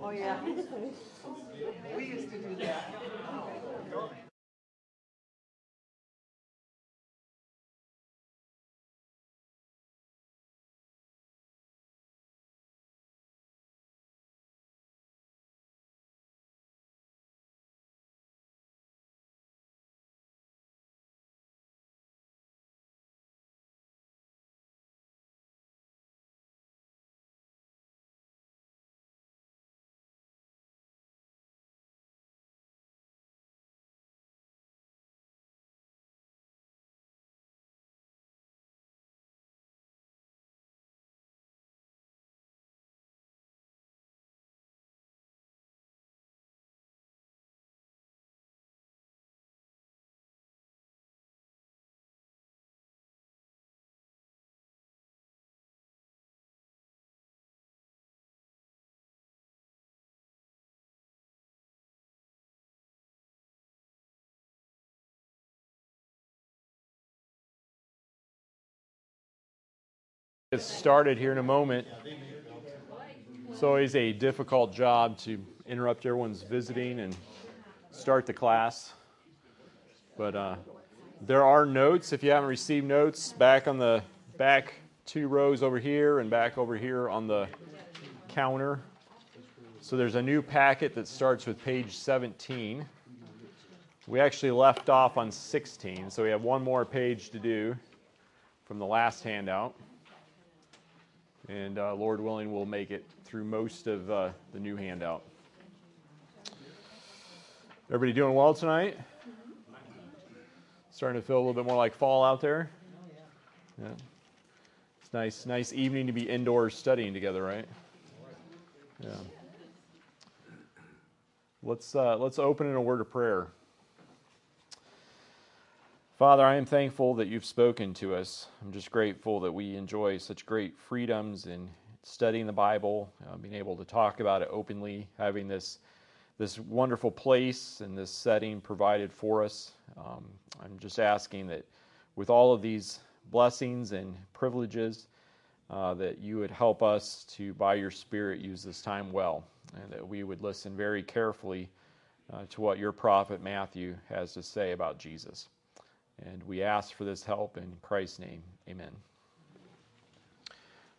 Oh, yeah. We used to do that. Oh. Get started here in a moment. It's always a difficult job to interrupt everyone's visiting and start the class. But uh, there are notes. If you haven't received notes, back on the back two rows over here and back over here on the counter. So there's a new packet that starts with page 17. We actually left off on 16, so we have one more page to do from the last handout. And uh, Lord willing, we'll make it through most of uh, the new handout. Everybody doing well tonight? Starting to feel a little bit more like fall out there? Yeah. It's nice, nice evening to be indoors studying together, right? Yeah. Let's uh, let's open in a word of prayer. Father, I am thankful that you've spoken to us. I'm just grateful that we enjoy such great freedoms in studying the Bible, uh, being able to talk about it openly, having this this wonderful place and this setting provided for us. Um, I'm just asking that with all of these blessings and privileges, uh, that you would help us to, by your Spirit, use this time well, and that we would listen very carefully uh, to what your prophet Matthew has to say about Jesus. And we ask for this help in Christ's name. Amen.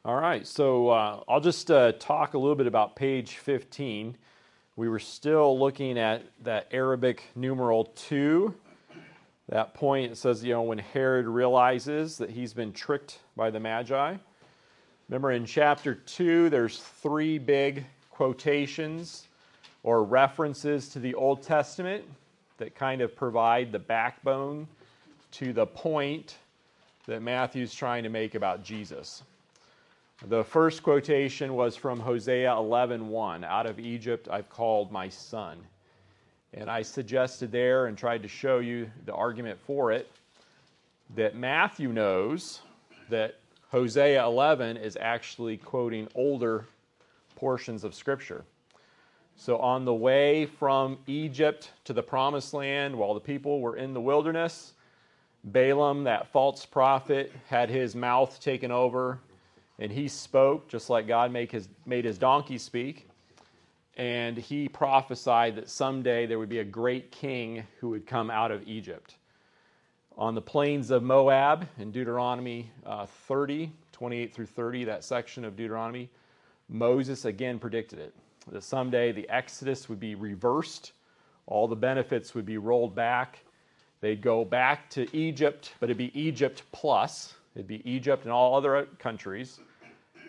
All right, so uh, I'll just uh, talk a little bit about page 15. We were still looking at that Arabic numeral 2. That point, it says, you know, when Herod realizes that he's been tricked by the Magi. Remember in chapter 2, there's three big quotations or references to the Old Testament that kind of provide the backbone to the point that Matthew's trying to make about Jesus. The first quotation was from Hosea 11:1, "Out of Egypt I've called my son." And I suggested there and tried to show you the argument for it that Matthew knows that Hosea 11 is actually quoting older portions of scripture. So on the way from Egypt to the promised land while the people were in the wilderness, Balaam, that false prophet, had his mouth taken over and he spoke just like God make his, made his donkey speak. And he prophesied that someday there would be a great king who would come out of Egypt. On the plains of Moab in Deuteronomy uh, 30, 28 through 30, that section of Deuteronomy, Moses again predicted it that someday the Exodus would be reversed, all the benefits would be rolled back, They'd go back to Egypt, but it'd be Egypt plus. It'd be Egypt and all other countries.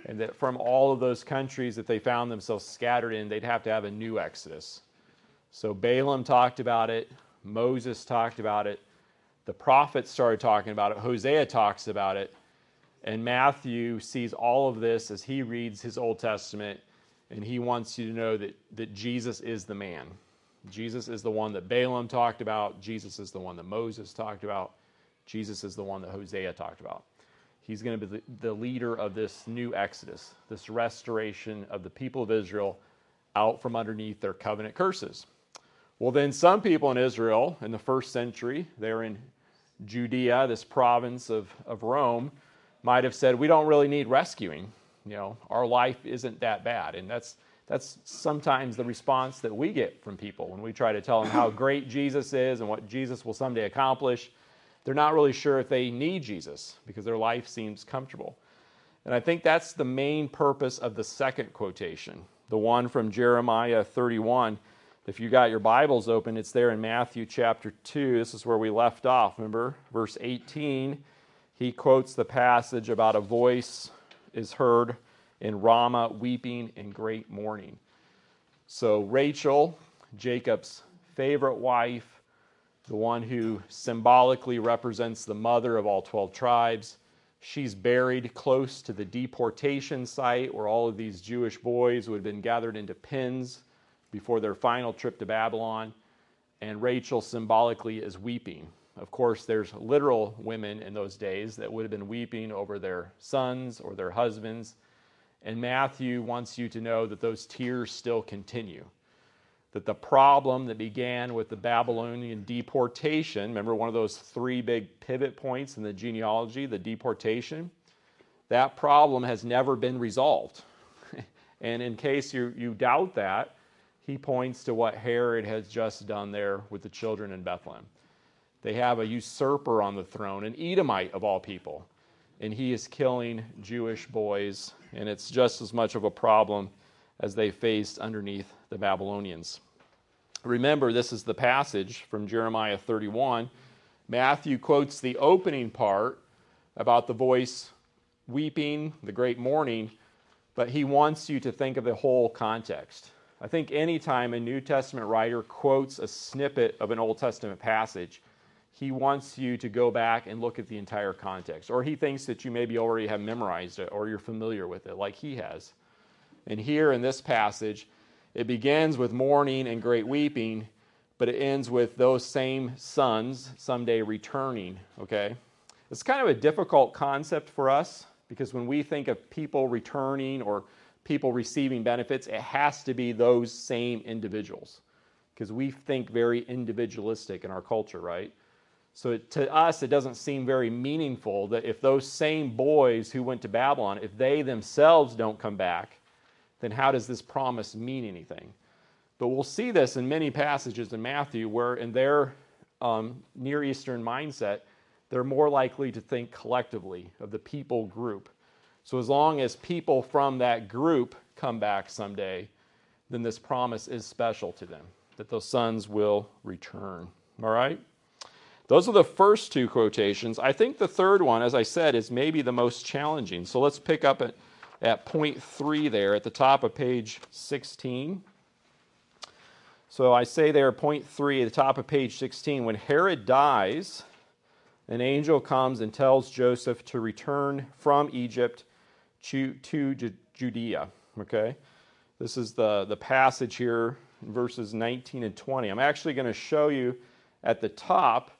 And that from all of those countries that they found themselves scattered in, they'd have to have a new exodus. So Balaam talked about it, Moses talked about it, the prophets started talking about it, Hosea talks about it, and Matthew sees all of this as he reads his Old Testament, and he wants you to know that, that Jesus is the man. Jesus is the one that Balaam talked about. Jesus is the one that Moses talked about. Jesus is the one that Hosea talked about. He's going to be the leader of this new exodus, this restoration of the people of Israel out from underneath their covenant curses. Well, then, some people in Israel in the first century, they're in Judea, this province of, of Rome, might have said, We don't really need rescuing. You know, our life isn't that bad. And that's, that's sometimes the response that we get from people when we try to tell them how great Jesus is and what Jesus will someday accomplish. They're not really sure if they need Jesus because their life seems comfortable. And I think that's the main purpose of the second quotation, the one from Jeremiah 31. If you got your Bibles open, it's there in Matthew chapter 2. This is where we left off. Remember, verse 18, he quotes the passage about a voice is heard in Ramah weeping and great mourning. So, Rachel, Jacob's favorite wife, the one who symbolically represents the mother of all 12 tribes, she's buried close to the deportation site where all of these Jewish boys would have been gathered into pens before their final trip to Babylon. And Rachel symbolically is weeping. Of course, there's literal women in those days that would have been weeping over their sons or their husbands. And Matthew wants you to know that those tears still continue. That the problem that began with the Babylonian deportation, remember one of those three big pivot points in the genealogy, the deportation, that problem has never been resolved. and in case you, you doubt that, he points to what Herod has just done there with the children in Bethlehem. They have a usurper on the throne, an Edomite of all people, and he is killing Jewish boys, and it's just as much of a problem as they faced underneath the Babylonians. Remember, this is the passage from Jeremiah 31. Matthew quotes the opening part about the voice weeping, the great mourning, but he wants you to think of the whole context. I think anytime a New Testament writer quotes a snippet of an Old Testament passage, he wants you to go back and look at the entire context. Or he thinks that you maybe already have memorized it or you're familiar with it, like he has. And here in this passage, it begins with mourning and great weeping, but it ends with those same sons someday returning, okay? It's kind of a difficult concept for us because when we think of people returning or people receiving benefits, it has to be those same individuals because we think very individualistic in our culture, right? So to us, it doesn't seem very meaningful that if those same boys who went to Babylon, if they themselves don't come back, then how does this promise mean anything? But we'll see this in many passages in Matthew where, in their um, Near Eastern mindset, they're more likely to think collectively of the people group so, as long as people from that group come back someday, then this promise is special to them that those sons will return. All right? Those are the first two quotations. I think the third one, as I said, is maybe the most challenging. So let's pick up at, at point three there at the top of page 16. So I say there, point three at the top of page 16, when Herod dies, an angel comes and tells Joseph to return from Egypt to, to Judea. Okay? This is the, the passage here verses 19 and 20. I'm actually going to show you at the top.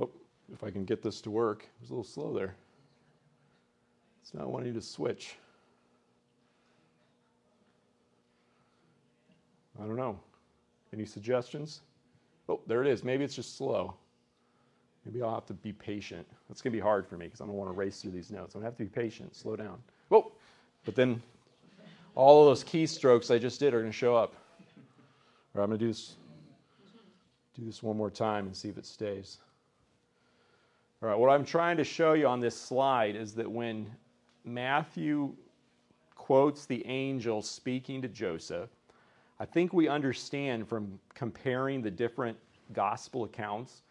Oh, if I can get this to work. It was a little slow there. It's not wanting to switch. I don't know. Any suggestions? Oh, there it is. Maybe it's just slow. Maybe I'll have to be patient. That's going to be hard for me because I don't want to race through these notes. I'm going to have to be patient, slow down. Whoa! But then all of those keystrokes I just did are going to show up. Or I'm going to do this, do this one more time and see if it stays. All right, what I'm trying to show you on this slide is that when Matthew quotes the angel speaking to Joseph, I think we understand from comparing the different gospel accounts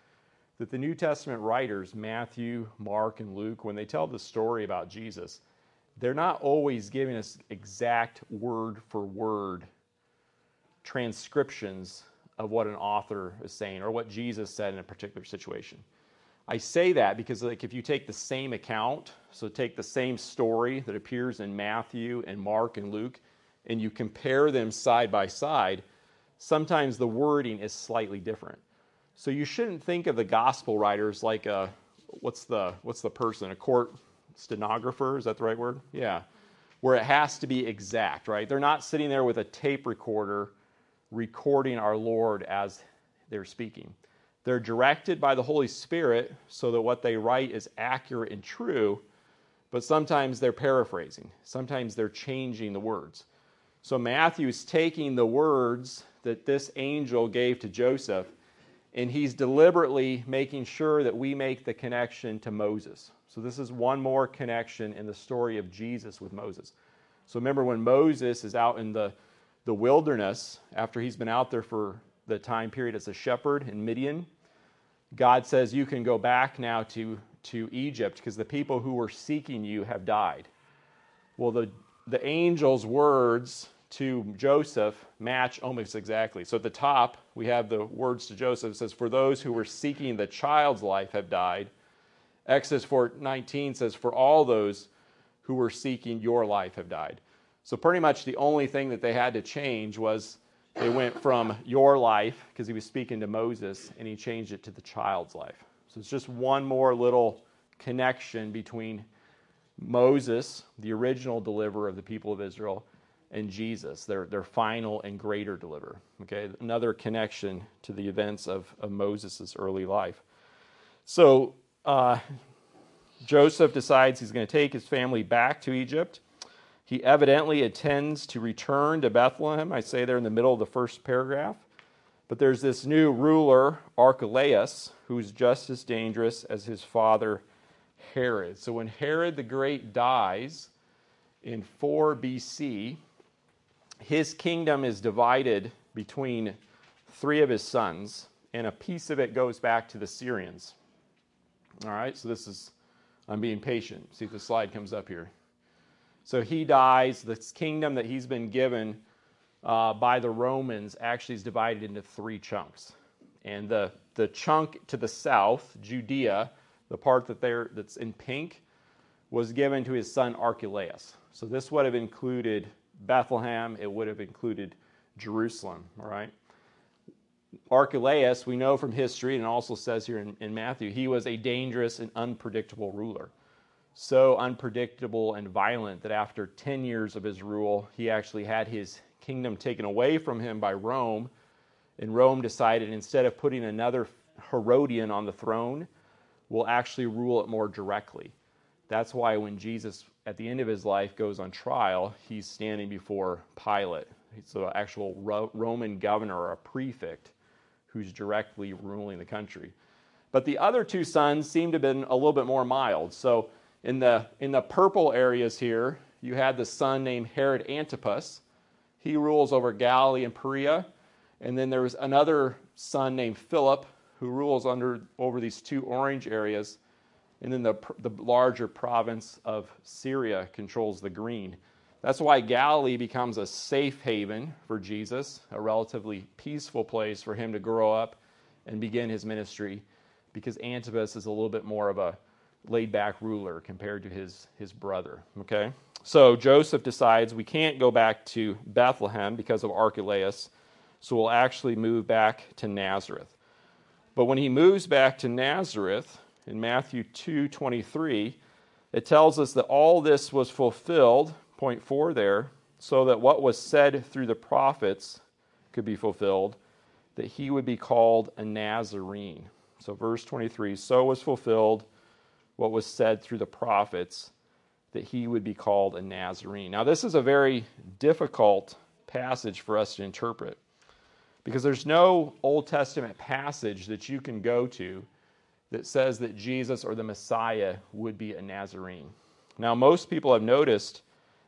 that the New Testament writers, Matthew, Mark, and Luke, when they tell the story about Jesus, they're not always giving us exact word for word transcriptions of what an author is saying or what Jesus said in a particular situation. I say that because like if you take the same account, so take the same story that appears in Matthew and Mark and Luke and you compare them side by side, sometimes the wording is slightly different. So you shouldn't think of the gospel writers like a what's the what's the person a court stenographer is that the right word? Yeah, where it has to be exact, right? They're not sitting there with a tape recorder recording our Lord as they're speaking. They're directed by the Holy Spirit so that what they write is accurate and true, but sometimes they're paraphrasing. Sometimes they're changing the words. So Matthew's taking the words that this angel gave to Joseph, and he's deliberately making sure that we make the connection to Moses. So this is one more connection in the story of Jesus with Moses. So remember when Moses is out in the, the wilderness, after he's been out there for the time period as a shepherd in Midian, God says, You can go back now to, to Egypt because the people who were seeking you have died. Well, the, the angel's words to Joseph match almost exactly. So at the top, we have the words to Joseph. It says, For those who were seeking the child's life have died. Exodus 4:19 says, For all those who were seeking your life have died. So pretty much the only thing that they had to change was they went from your life, because he was speaking to Moses, and he changed it to the child's life. So it's just one more little connection between Moses, the original deliverer of the people of Israel, and Jesus, their, their final and greater deliverer. Okay, another connection to the events of, of Moses' early life. So uh, Joseph decides he's going to take his family back to Egypt. He evidently intends to return to Bethlehem. I say there in the middle of the first paragraph. But there's this new ruler, Archelaus, who's just as dangerous as his father Herod. So when Herod the Great dies in 4 BC, his kingdom is divided between three of his sons, and a piece of it goes back to the Syrians. All right, so this is, I'm being patient. See if the slide comes up here. So he dies. This kingdom that he's been given uh, by the Romans actually is divided into three chunks. And the, the chunk to the south, Judea, the part that there that's in pink, was given to his son Archelaus. So this would have included Bethlehem, it would have included Jerusalem, all right? Archelaus, we know from history, and also says here in, in Matthew, he was a dangerous and unpredictable ruler so unpredictable and violent that after 10 years of his rule, he actually had his kingdom taken away from him by Rome. And Rome decided instead of putting another Herodian on the throne, we'll actually rule it more directly. That's why when Jesus, at the end of his life, goes on trial, he's standing before Pilate. It's an actual Roman governor or a prefect who's directly ruling the country. But the other two sons seem to have been a little bit more mild. So in the, in the purple areas here, you had the son named Herod Antipas. He rules over Galilee and Perea. And then there was another son named Philip who rules under, over these two orange areas. And then the, the larger province of Syria controls the green. That's why Galilee becomes a safe haven for Jesus, a relatively peaceful place for him to grow up and begin his ministry, because Antipas is a little bit more of a laid back ruler compared to his, his brother. Okay? So Joseph decides we can't go back to Bethlehem because of Archelaus, so we'll actually move back to Nazareth. But when he moves back to Nazareth in Matthew 2:23, it tells us that all this was fulfilled, point 4 there, so that what was said through the prophets could be fulfilled, that he would be called a Nazarene. So verse 23, so was fulfilled what was said through the prophets that he would be called a Nazarene. Now, this is a very difficult passage for us to interpret because there's no Old Testament passage that you can go to that says that Jesus or the Messiah would be a Nazarene. Now, most people have noticed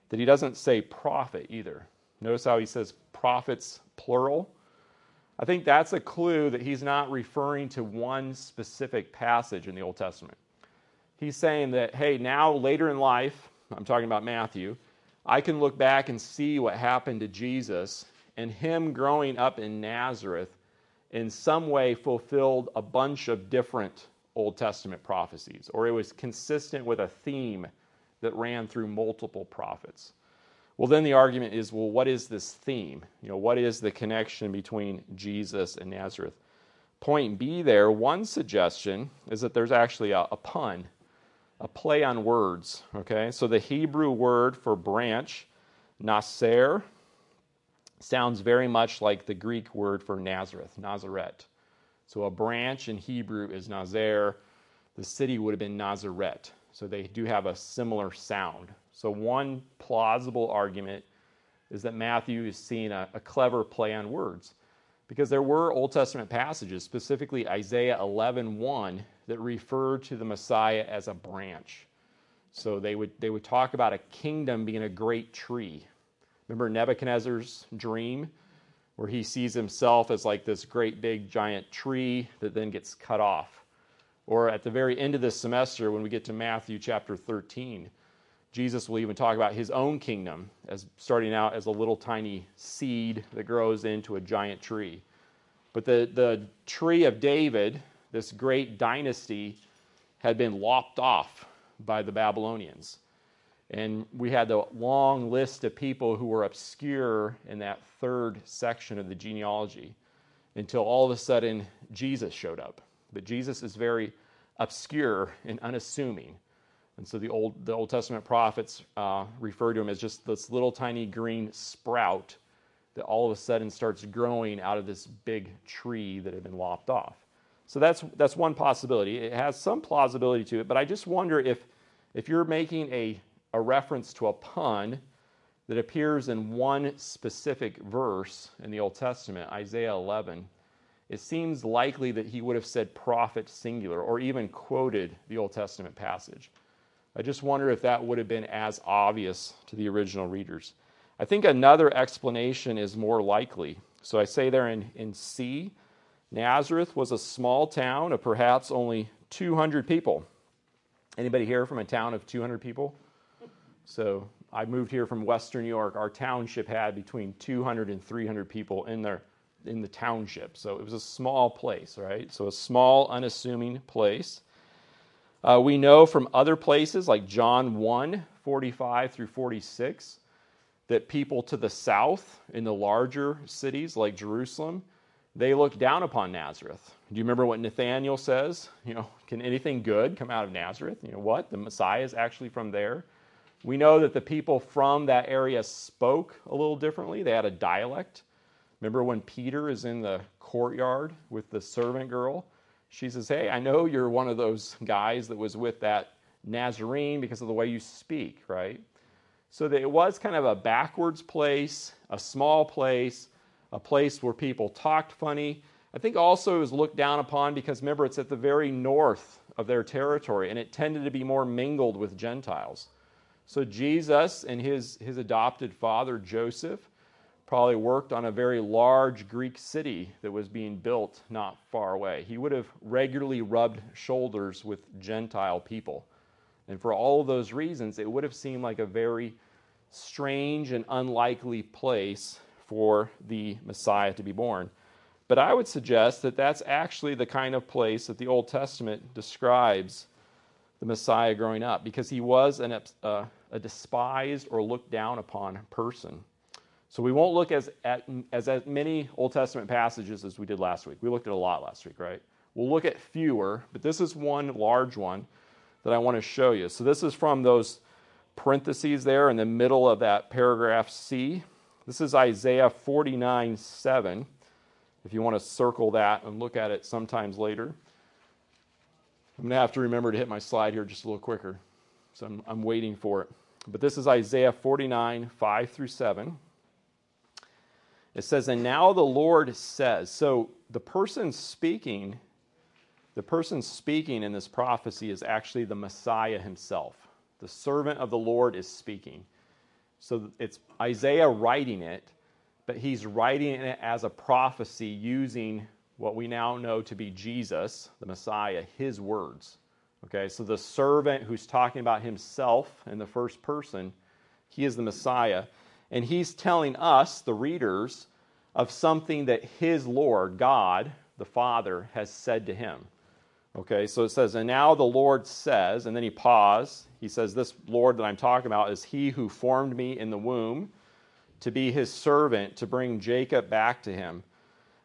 that he doesn't say prophet either. Notice how he says prophets plural. I think that's a clue that he's not referring to one specific passage in the Old Testament he's saying that, hey, now later in life, I'm talking about Matthew, I can look back and see what happened to Jesus and him growing up in Nazareth in some way fulfilled a bunch of different Old Testament prophecies, or it was consistent with a theme that ran through multiple prophets. Well, then the argument is well, what is this theme? You know, what is the connection between Jesus and Nazareth? Point B there, one suggestion is that there's actually a, a pun a play on words. Okay, so the Hebrew word for branch, naser, sounds very much like the Greek word for Nazareth, Nazareth. So a branch in Hebrew is Nazer. The city would have been Nazareth. So they do have a similar sound. So, one plausible argument is that Matthew is seeing a, a clever play on words. Because there were Old Testament passages, specifically Isaiah 11:1, that referred to the Messiah as a branch. So they would, they would talk about a kingdom being a great tree. Remember Nebuchadnezzar's dream, where he sees himself as like this great big giant tree that then gets cut off. Or at the very end of this semester, when we get to Matthew chapter 13, Jesus will even talk about his own kingdom as starting out as a little tiny seed that grows into a giant tree. But the, the tree of David, this great dynasty, had been lopped off by the Babylonians. And we had a long list of people who were obscure in that third section of the genealogy until all of a sudden Jesus showed up. But Jesus is very obscure and unassuming. And so the Old, the Old Testament prophets uh, refer to him as just this little tiny green sprout that all of a sudden starts growing out of this big tree that had been lopped off. So that's, that's one possibility. It has some plausibility to it, but I just wonder if, if you're making a, a reference to a pun that appears in one specific verse in the Old Testament, Isaiah 11, it seems likely that he would have said prophet singular or even quoted the Old Testament passage. I just wonder if that would have been as obvious to the original readers. I think another explanation is more likely. So I say there in, in C, Nazareth was a small town of perhaps only 200 people. Anybody here from a town of 200 people? So I moved here from Western New York. Our township had between 200 and 300 people in there in the township. So it was a small place, right? So a small, unassuming place. Uh, we know from other places like John 1 45 through 46 that people to the south in the larger cities like Jerusalem, they look down upon Nazareth. Do you remember what Nathaniel says? You know, can anything good come out of Nazareth? You know what? The Messiah is actually from there. We know that the people from that area spoke a little differently. They had a dialect. Remember when Peter is in the courtyard with the servant girl? She says, Hey, I know you're one of those guys that was with that Nazarene because of the way you speak, right? So that it was kind of a backwards place, a small place, a place where people talked funny. I think also it was looked down upon because remember, it's at the very north of their territory and it tended to be more mingled with Gentiles. So Jesus and his, his adopted father, Joseph, probably worked on a very large Greek city that was being built not far away. He would have regularly rubbed shoulders with Gentile people. And for all of those reasons, it would have seemed like a very strange and unlikely place for the Messiah to be born. But I would suggest that that's actually the kind of place that the Old Testament describes the Messiah growing up, because he was an, uh, a despised or looked down upon person. So we won't look as at as, as many Old Testament passages as we did last week. We looked at a lot last week, right? We'll look at fewer, but this is one large one that I want to show you. So this is from those parentheses there in the middle of that paragraph C. This is Isaiah 49 7. If you want to circle that and look at it sometimes later. I'm going to have to remember to hit my slide here just a little quicker. So I'm, I'm waiting for it. But this is Isaiah 49 5 through 7. It says, And now the Lord says. So the person speaking, the person speaking in this prophecy is actually the Messiah himself. The servant of the Lord is speaking. So it's Isaiah writing it, but he's writing it as a prophecy using what we now know to be Jesus, the Messiah, his words. Okay, so the servant who's talking about himself in the first person, he is the Messiah. And he's telling us, the readers, of something that his Lord, God, the Father, has said to him. Okay, so it says, And now the Lord says, and then he paused. He says, This Lord that I'm talking about is he who formed me in the womb to be his servant, to bring Jacob back to him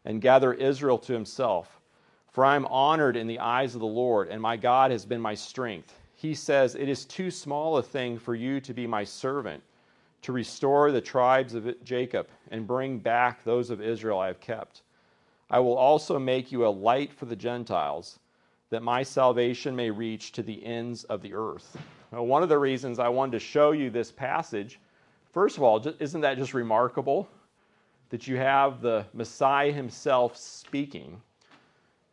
and gather Israel to himself. For I am honored in the eyes of the Lord, and my God has been my strength. He says, It is too small a thing for you to be my servant to restore the tribes of Jacob and bring back those of Israel I have kept. I will also make you a light for the Gentiles, that my salvation may reach to the ends of the earth. Now, one of the reasons I wanted to show you this passage, first of all, isn't that just remarkable that you have the Messiah himself speaking?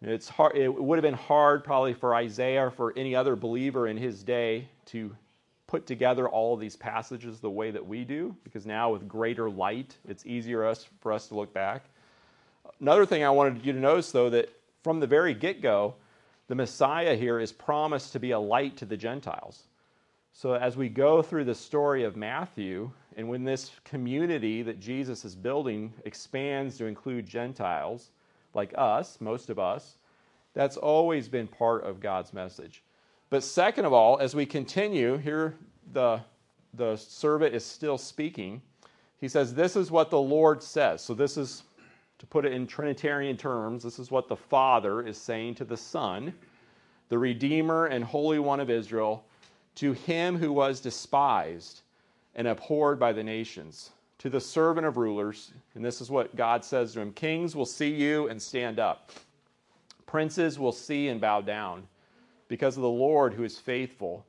It's hard, it would have been hard probably for Isaiah or for any other believer in his day to put together all these passages the way that we do, because now with greater light, it's easier us, for us to look back. Another thing I wanted you to notice, though, that from the very get go, the Messiah here is promised to be a light to the Gentiles. So as we go through the story of Matthew, and when this community that Jesus is building expands to include Gentiles, like us, most of us, that's always been part of God's message. But second of all, as we continue, here the, the servant is still speaking. He says, This is what the Lord says. So, this is, to put it in Trinitarian terms, this is what the Father is saying to the Son, the Redeemer and Holy One of Israel, to him who was despised and abhorred by the nations, to the servant of rulers. And this is what God says to him Kings will see you and stand up, princes will see and bow down because of the Lord who is faithful,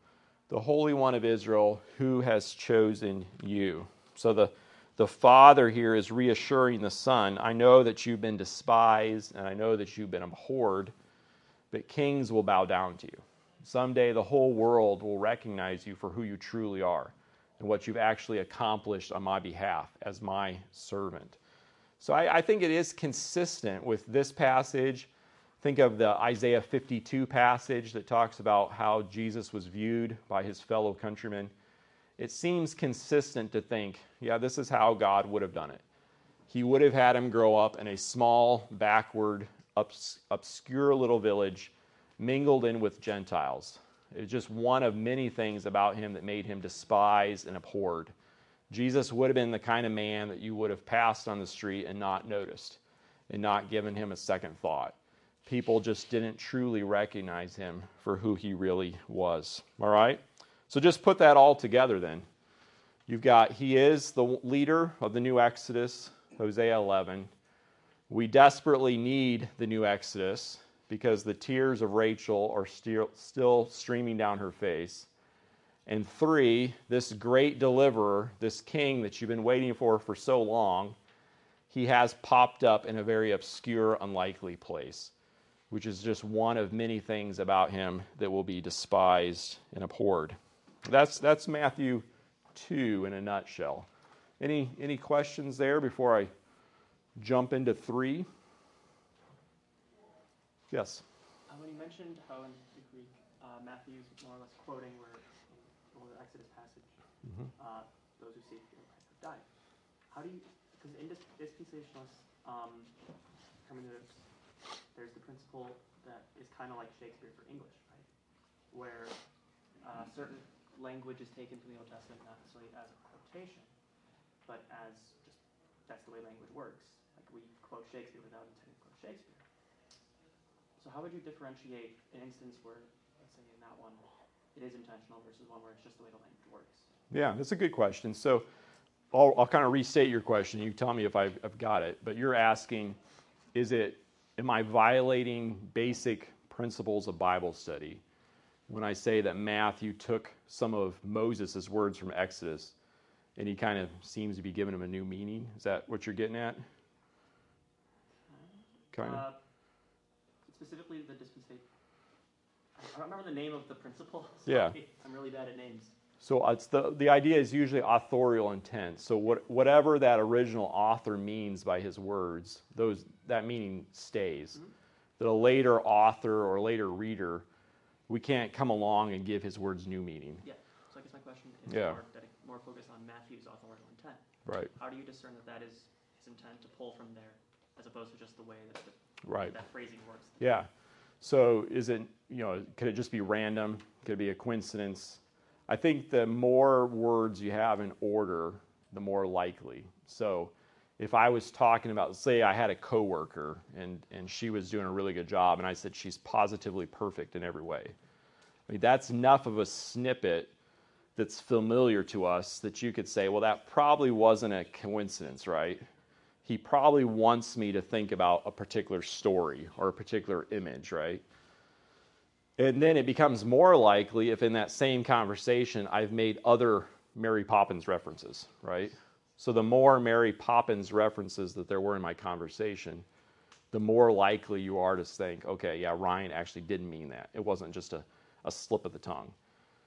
the Holy One of Israel who has chosen you. So the, the Father here is reassuring the Son I know that you've been despised and I know that you've been abhorred, but kings will bow down to you. Someday the whole world will recognize you for who you truly are and what you've actually accomplished on my behalf as my servant. So I, I think it is consistent with this passage Think of the Isaiah 52 passage that talks about how Jesus was viewed by his fellow countrymen. It seems consistent to think, yeah, this is how God would have done it. He would have had him grow up in a small, backward, obs- obscure little village, mingled in with Gentiles. It's just one of many things about him that made him despised and abhorred. Jesus would have been the kind of man that you would have passed on the street and not noticed and not given him a second thought people just didn't truly recognize him for who he really was. All right? So just put that all together then. You've got, he is the leader of the new Exodus, Hosea 11. We desperately need the new Exodus because the tears of Rachel are still, still streaming down her face. And three, this great deliverer, this king that you've been waiting for for so long, he has popped up in a very obscure, unlikely place which is just one of many things about him that will be despised and abhorred. That's, that's Matthew 2 in a nutshell. Any, any questions there before I jump into 3? Yes? Uh, when you mentioned how in the Greek uh, Matthew's more or less quoting where, or the Exodus passage, mm-hmm. uh, those who seek Christ have died. How do you, because in dispensationalist um, hermeneutics, there's the principle that is kind of like Shakespeare for English, right? Where uh, certain language is taken from the Old Testament not necessarily as a quotation, but as just that's the way language works. Like we quote Shakespeare without intending to quote Shakespeare. So how would you differentiate an instance where, let's say in that one, it is intentional versus one where it's just the way the language works? Yeah, that's a good question. So I'll, I'll kind of restate your question. You tell me if I've, I've got it. But you're asking, is it am I violating basic principles of Bible study when I say that Matthew took some of Moses' words from Exodus and he kind of seems to be giving them a new meaning? Is that what you're getting at? Kind of. Uh, specifically, the dispensation. I don't remember the name of the principle. yeah. I'm really bad at names. So it's the, the idea is usually authorial intent. So what, whatever that original author means by his words, those, that meaning stays. Mm-hmm. That a later author or later reader, we can't come along and give his words new meaning. Yeah. So I guess my question is yeah. more, more focused on Matthew's authorial intent. Right. How do you discern that that is his intent to pull from there, as opposed to just the way that the, right. that phrasing works? Yeah. So is it you know could it just be random? Could it be a coincidence? I think the more words you have in order, the more likely. So if I was talking about, say, I had a coworker and, and she was doing a really good job, and I said she's positively perfect in every way. I mean, that's enough of a snippet that's familiar to us that you could say, well, that probably wasn't a coincidence, right? He probably wants me to think about a particular story or a particular image, right? And then it becomes more likely if in that same conversation I've made other Mary Poppins references, right? So the more Mary Poppins references that there were in my conversation, the more likely you are to think, okay, yeah, Ryan actually did mean that. It wasn't just a, a slip of the tongue.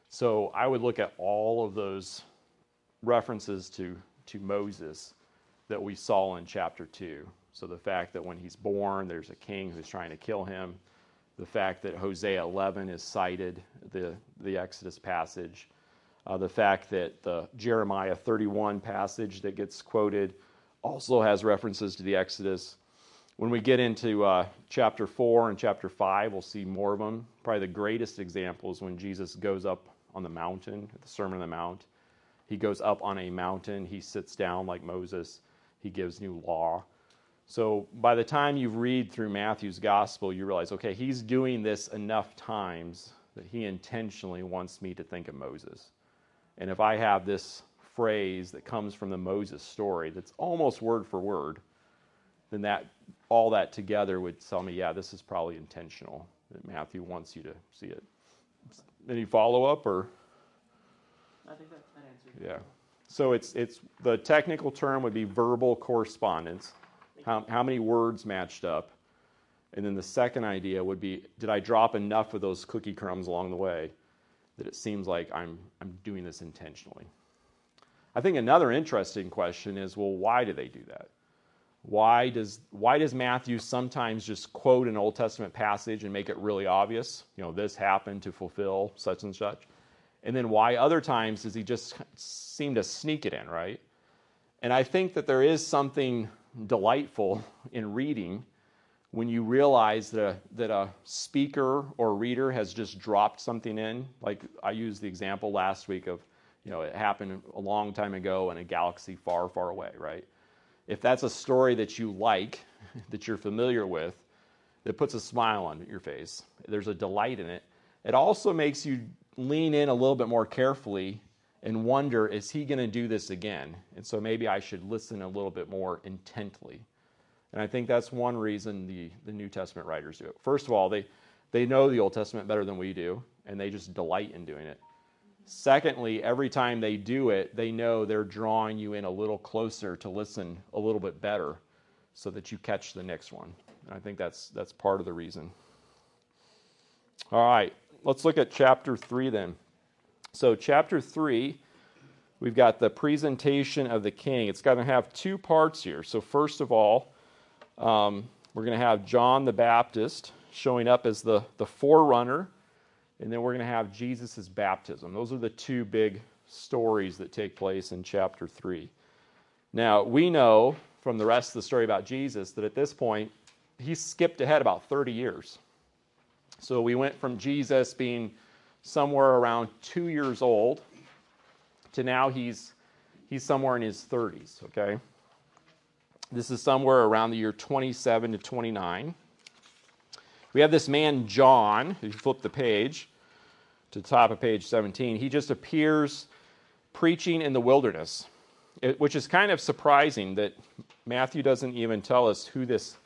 So I would look at all of those references to, to Moses that we saw in chapter 2. So the fact that when he's born, there's a king who's trying to kill him. The fact that Hosea 11 is cited, the, the Exodus passage. Uh, the fact that the Jeremiah 31 passage that gets quoted also has references to the Exodus. When we get into uh, chapter 4 and chapter 5, we'll see more of them. Probably the greatest example is when Jesus goes up on the mountain, the Sermon on the Mount. He goes up on a mountain, he sits down like Moses, he gives new law. So by the time you read through Matthew's gospel, you realize, okay, he's doing this enough times that he intentionally wants me to think of Moses. And if I have this phrase that comes from the Moses story that's almost word for word, then that all that together would tell me, yeah, this is probably intentional that Matthew wants you to see it. Any follow up or? I think that, that answers. Yeah. So it's it's the technical term would be verbal correspondence. How how many words matched up? And then the second idea would be did I drop enough of those cookie crumbs along the way that it seems like I'm I'm doing this intentionally. I think another interesting question is well why do they do that? Why does why does Matthew sometimes just quote an Old Testament passage and make it really obvious? You know, this happened to fulfill such and such. And then why other times does he just seem to sneak it in, right? And I think that there is something delightful in reading when you realize that a, that a speaker or reader has just dropped something in. Like I used the example last week of, you know, it happened a long time ago in a galaxy far, far away, right? if that's a story that you like, that you're familiar with, that puts a smile on your face, there's a delight in it. It also makes you lean in a little bit more carefully and wonder, is he going to do this again? And so maybe I should listen a little bit more intently. And I think that's one reason the, the New Testament writers do it. First of all, they, they know the Old Testament better than we do, and they just delight in doing it. Secondly, every time they do it, they know they're drawing you in a little closer to listen a little bit better so that you catch the next one. And I think that's, that's part of the reason. All right, let's look at chapter 3 then. So, chapter 3, we've got the presentation of the king. It's going to have two parts here. So, first of all, um, we're going to have John the Baptist showing up as the, the forerunner and then we're going to have Jesus' baptism. Those are the two big stories that take place in chapter 3. Now, we know from the rest of the story about Jesus that at this point, he skipped ahead about 30 years. So we went from Jesus being somewhere around two years old to now he's, he's somewhere in his 30s, okay? This is somewhere around the year 27 to 29. We have this man, John, if you flip the page to the top of page 17, he just appears preaching in the wilderness, eh, which is kind of surprising that Matthew doesn't even tell us who this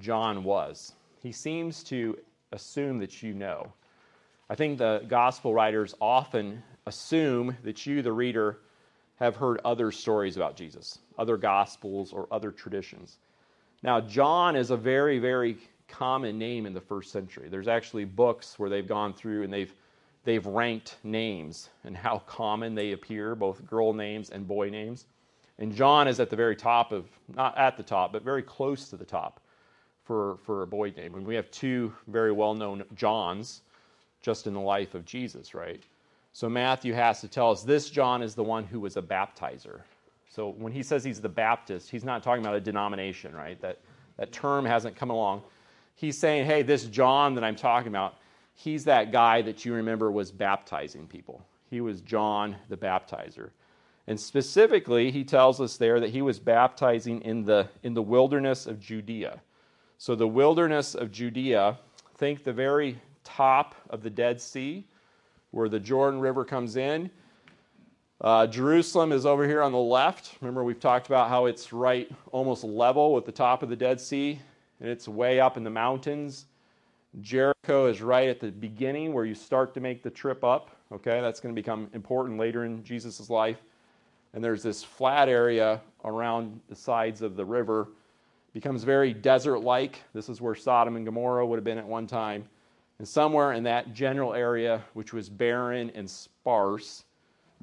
John was. He seems to assume that you know. I think the gospel writers often assume that you, the reader, have heard other stories about Jesus, other gospels, or other traditions. Now, John is a very, very common name in the first century. There's actually books where they've gone through and they've they've ranked names and how common they appear, both girl names and boy names. And John is at the very top of, not at the top, but very close to the top for, for a boy name. And we have two very well known Johns just in the life of Jesus, right? So Matthew has to tell us this John is the one who was a baptizer. So when he says he's the Baptist, he's not talking about a denomination, right? That, that term hasn't come along he's saying, hey, this John that I'm talking about, he's that guy that you remember was baptizing people. He was John the baptizer. And specifically, he tells us there that he was baptizing in the, in the wilderness of Judea. So, the wilderness of Judea, think the very top of the Dead Sea, where the Jordan River comes in. Uh, Jerusalem is over here on the left. Remember, we've talked about how it's right almost level with the top of the Dead Sea and it's way up in the mountains. Jericho is right at the beginning where you start to make the trip up. Okay, that's going to become important later in Jesus' life. And there's this flat area around the sides of the river. becomes very desert-like. This is where Sodom and Gomorrah would have been at one time. And somewhere in that general area, which was barren and sparse,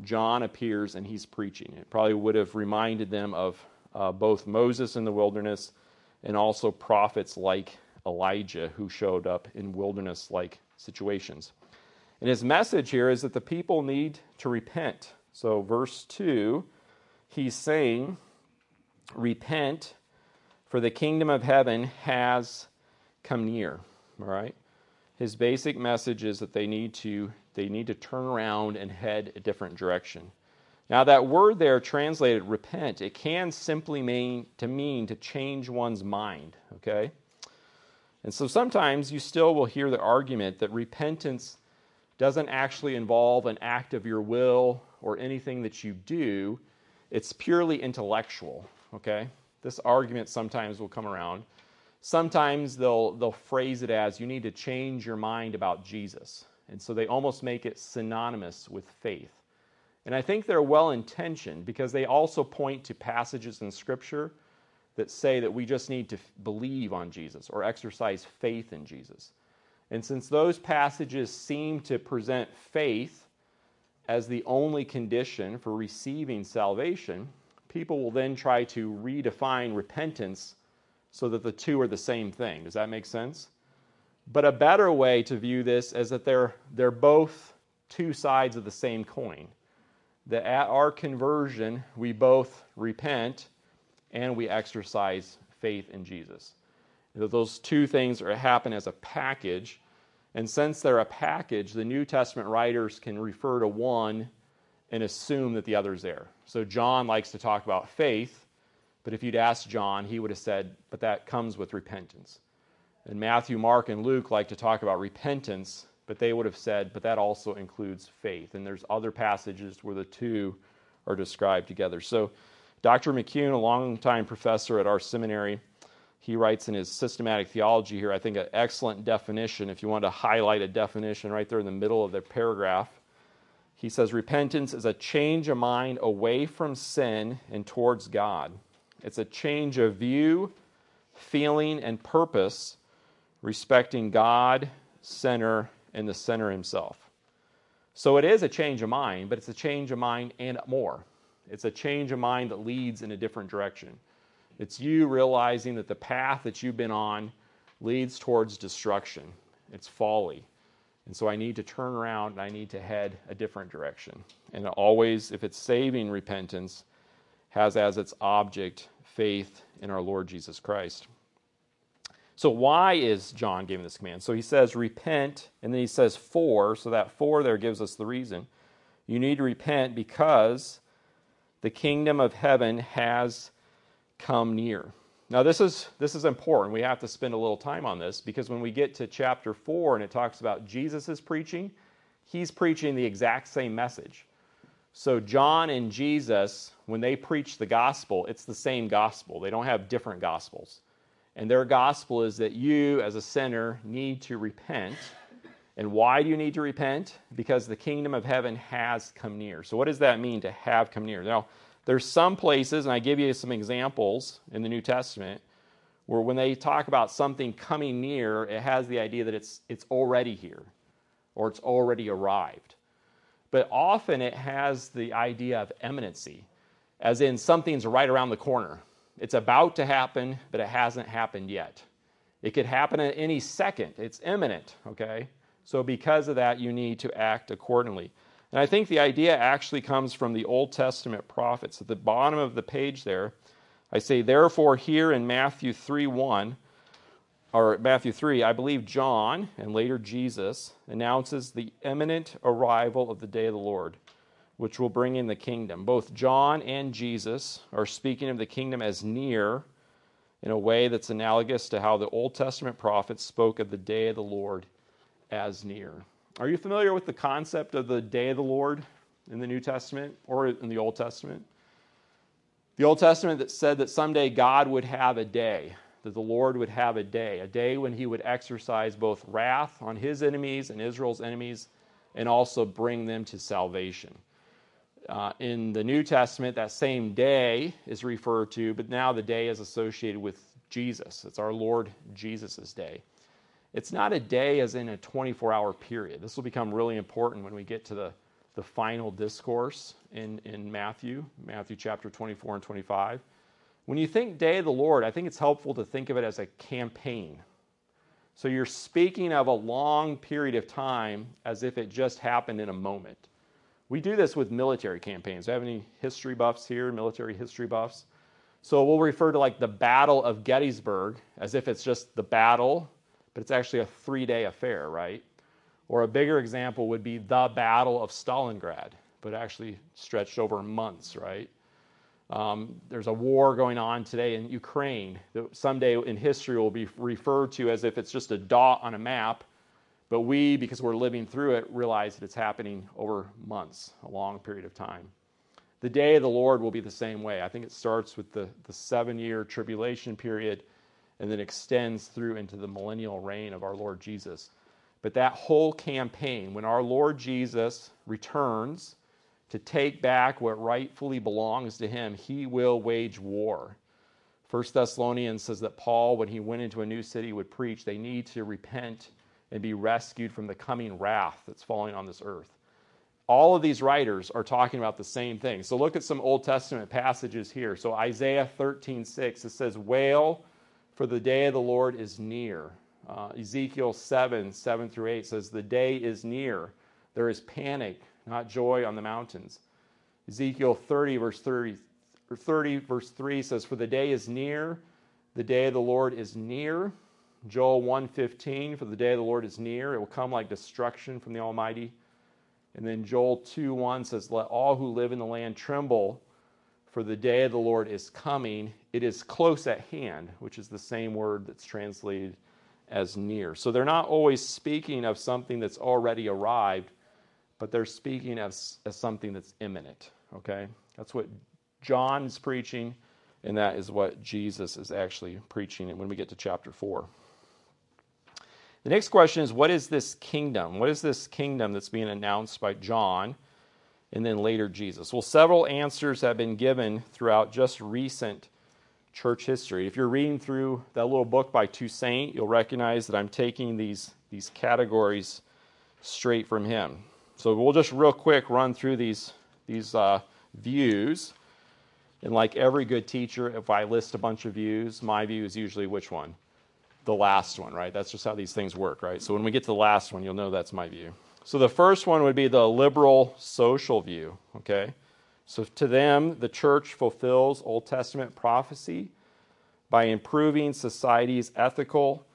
John appears and he's preaching. It probably would have reminded them of uh, both Moses in the wilderness and also prophets like Elijah who showed up in wilderness like situations. And his message here is that the people need to repent. So, verse 2, he's saying, Repent, for the kingdom of heaven has come near. All right? His basic message is that they need to they need to turn around and head a different direction. Now that word there translated repent, it can simply mean to mean to change one's mind, okay? And so sometimes you still will hear the argument that repentance doesn't actually involve an act of your will or anything that you do. It's purely intellectual, okay? This argument sometimes will come around. Sometimes they'll, they'll phrase it as you need to change your mind about Jesus. And so they almost make it synonymous with faith. And I think they're well intentioned because they also point to passages in Scripture that say that we just need to believe on Jesus or exercise faith in Jesus. And since those passages seem to present faith as the only condition for receiving salvation, people will then try to redefine repentance so that the two are the same thing. Does that make sense? But a better way to view this is that they're, they're both two sides of the same coin. That at our conversion, we both repent and we exercise faith in Jesus. Those two things are, happen as a package. And since they're a package, the New Testament writers can refer to one and assume that the other's there. So John likes to talk about faith, but if you'd asked John, he would have said, but that comes with repentance. And Matthew, Mark, and Luke like to talk about repentance, but they would have said, but that also includes faith. And there's other passages where the two are described together. So Dr. McCune, a longtime professor at our seminary, he writes in his systematic theology here, I think, an excellent definition. If you want to highlight a definition right there in the middle of the paragraph, he says repentance is a change of mind away from sin and towards God. It's a change of view, feeling, and purpose respecting God, sinner, and the sinner himself. So it is a change of mind, but it's a change of mind and more. It's a change of mind that leads in a different direction. It's you realizing that the path that you've been on leads towards destruction. It's folly. And so I need to turn around and I need to head a different direction. And always, if it's saving repentance, has as its object faith in our Lord Jesus Christ. So, why is John giving this command? So, he says, repent, and then he says, for. So, that for there gives us the reason. You need to repent because the kingdom of heaven has come near. Now, this is, this is important. We have to spend a little time on this because when we get to chapter 4 and it talks about Jesus' preaching, he's preaching the exact same message. So, John and Jesus, when they preach the gospel, it's the same gospel. They don't have different gospels. And their gospel is that you, as a sinner, need to repent and why do you need to repent? Because the kingdom of heaven has come near. So, what does that mean to have come near? Now, there's some places, and I give you some examples in the New Testament, where when they talk about something coming near, it has the idea that it's, it's already here or it's already arrived. But often it has the idea of eminency, as in something's right around the corner. It's about to happen, but it hasn't happened yet. It could happen at any second. It's imminent, okay? So, because of that, you need to act accordingly. And I think the idea actually comes from the Old Testament prophets. At the bottom of the page there, I say, therefore, here in Matthew 3 1, or Matthew 3, I believe John and later Jesus announces the imminent arrival of the day of the Lord, which will bring in the kingdom. Both John and Jesus are speaking of the kingdom as near in a way that's analogous to how the Old Testament prophets spoke of the day of the Lord as near. Are you familiar with the concept of the day of the Lord in the New Testament or in the Old Testament? The Old Testament that said that someday God would have a day that the Lord would have a day, a day when he would exercise both wrath on his enemies and Israel's enemies, and also bring them to salvation. Uh, in the New Testament, that same day is referred to, but now the day is associated with Jesus. It's our Lord Jesus' day. It's not a day as in a 24 hour period. This will become really important when we get to the, the final discourse in, in Matthew, Matthew chapter 24 and 25. When you think Day of the Lord, I think it's helpful to think of it as a campaign. So you're speaking of a long period of time as if it just happened in a moment. We do this with military campaigns. Do I have any history buffs here, military history buffs? So we'll refer to like the Battle of Gettysburg as if it's just the battle, but it's actually a three day affair, right? Or a bigger example would be the Battle of Stalingrad, but actually stretched over months, right? Um, there's a war going on today in Ukraine that someday in history will be referred to as if it's just a dot on a map, but we, because we're living through it, realize that it's happening over months, a long period of time. The day of the Lord will be the same way. I think it starts with the, the seven year tribulation period and then extends through into the millennial reign of our Lord Jesus. But that whole campaign, when our Lord Jesus returns to take back what rightfully belongs to him, he will wage war. First Thessalonians says that Paul, when he went into a new city, would preach they need to repent and be rescued from the coming wrath that's falling on this earth. All of these writers are talking about the same thing. So look at some Old Testament passages here. So Isaiah 13, 6, it says, Wail, for the day of the Lord is near. Uh, Ezekiel 7, 7 through 8 says, The day is near. There is panic, not joy on the mountains. Ezekiel 30, verse 30, 30, verse 3 says, For the day is near, the day of the Lord is near. Joel 1:15, for the day of the Lord is near, it will come like destruction from the Almighty. And then Joel 2:1 says, Let all who live in the land tremble, for the day of the Lord is coming. It is close at hand, which is the same word that's translated as near. So they're not always speaking of something that's already arrived, but they're speaking as, as something that's imminent. Okay? That's what John is preaching, and that is what Jesus is actually preaching when we get to chapter 4. The next question is what is this kingdom? What is this kingdom that's being announced by John and then later Jesus? Well, several answers have been given throughout just recent church history. If you're reading through that little book by Toussaint, you'll recognize that I'm taking these, these categories straight from him. So we'll just real quick run through these, these uh, views. And like every good teacher, if I list a bunch of views, my view is usually which one? The last one, right? That's just how these things work, right? So when we get to the last one, you'll know that's my view. So the first one would be the liberal social view, okay? So to them, the church fulfills Old Testament prophecy by improving society's ethical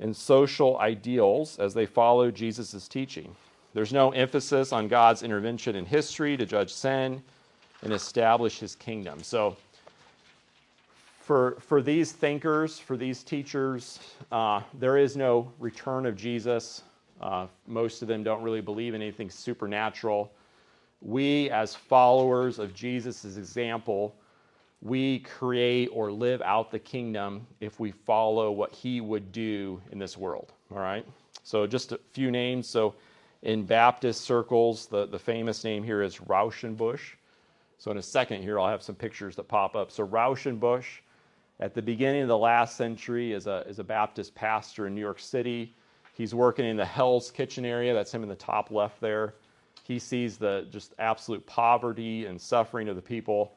and social ideals as they follow Jesus' teaching. There's no emphasis on God's intervention in history to judge sin and establish his kingdom. So, for, for these thinkers, for these teachers, uh, there is no return of Jesus. Uh, most of them don't really believe in anything supernatural. We, as followers of Jesus' example, we create or live out the kingdom if we follow what he would do in this world. All right? So, just a few names. So, in Baptist circles, the, the famous name here is Rauschenbusch. So, in a second here, I'll have some pictures that pop up. So, Rauschenbusch, at the beginning of the last century, is a, is a Baptist pastor in New York City. He's working in the Hell's Kitchen area. That's him in the top left there. He sees the just absolute poverty and suffering of the people.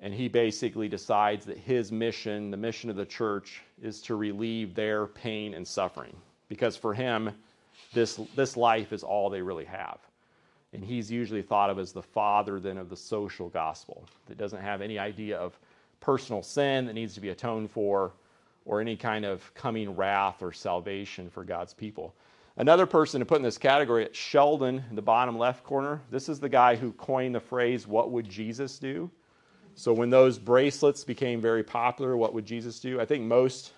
And he basically decides that his mission, the mission of the church, is to relieve their pain and suffering. Because for him, this, this life is all they really have. And he's usually thought of as the father then of the social gospel that doesn't have any idea of personal sin that needs to be atoned for or any kind of coming wrath or salvation for God's people. Another person to put in this category, Sheldon in the bottom left corner. This is the guy who coined the phrase, What would Jesus do? So when those bracelets became very popular, what would Jesus do? I think most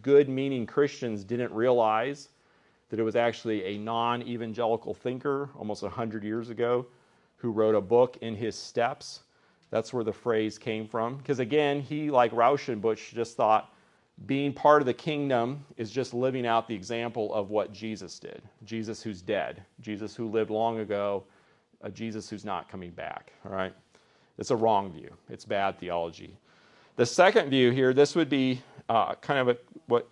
good meaning Christians didn't realize that it was actually a non evangelical thinker almost 100 years ago who wrote a book in his steps. That's where the phrase came from. Because again, he, like Rauschenbusch, just thought being part of the kingdom is just living out the example of what Jesus did. Jesus who's dead, Jesus who lived long ago, a Jesus who's not coming back. All right? It's a wrong view. It's bad theology. The second view here, this would be uh, kind of a, what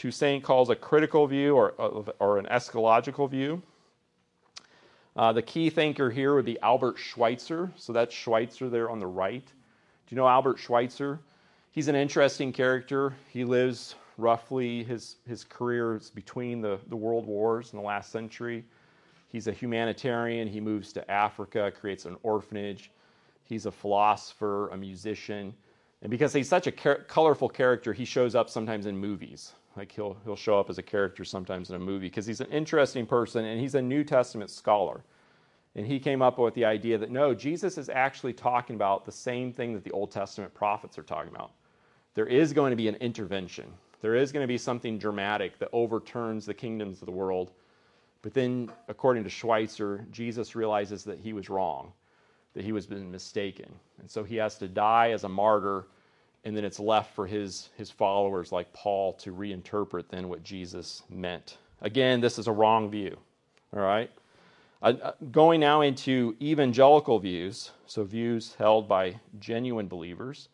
Toussaint calls a critical view or, or an eschatological view. Uh, the key thinker here would be Albert Schweitzer. So that's Schweitzer there on the right. Do you know Albert Schweitzer? He's an interesting character. He lives roughly, his, his career is between the, the world wars in the last century. He's a humanitarian. He moves to Africa, creates an orphanage. He's a philosopher, a musician. And because he's such a car- colorful character, he shows up sometimes in movies. Like he'll, he'll show up as a character sometimes in a movie because he's an interesting person and he's a New Testament scholar. And he came up with the idea that no, Jesus is actually talking about the same thing that the Old Testament prophets are talking about. There is going to be an intervention, there is going to be something dramatic that overturns the kingdoms of the world. But then, according to Schweitzer, Jesus realizes that he was wrong, that he was been mistaken. And so he has to die as a martyr and then it's left for his, his followers like Paul to reinterpret then what Jesus meant. Again, this is a wrong view. All right? Uh, going now into evangelical views, so views held by genuine believers,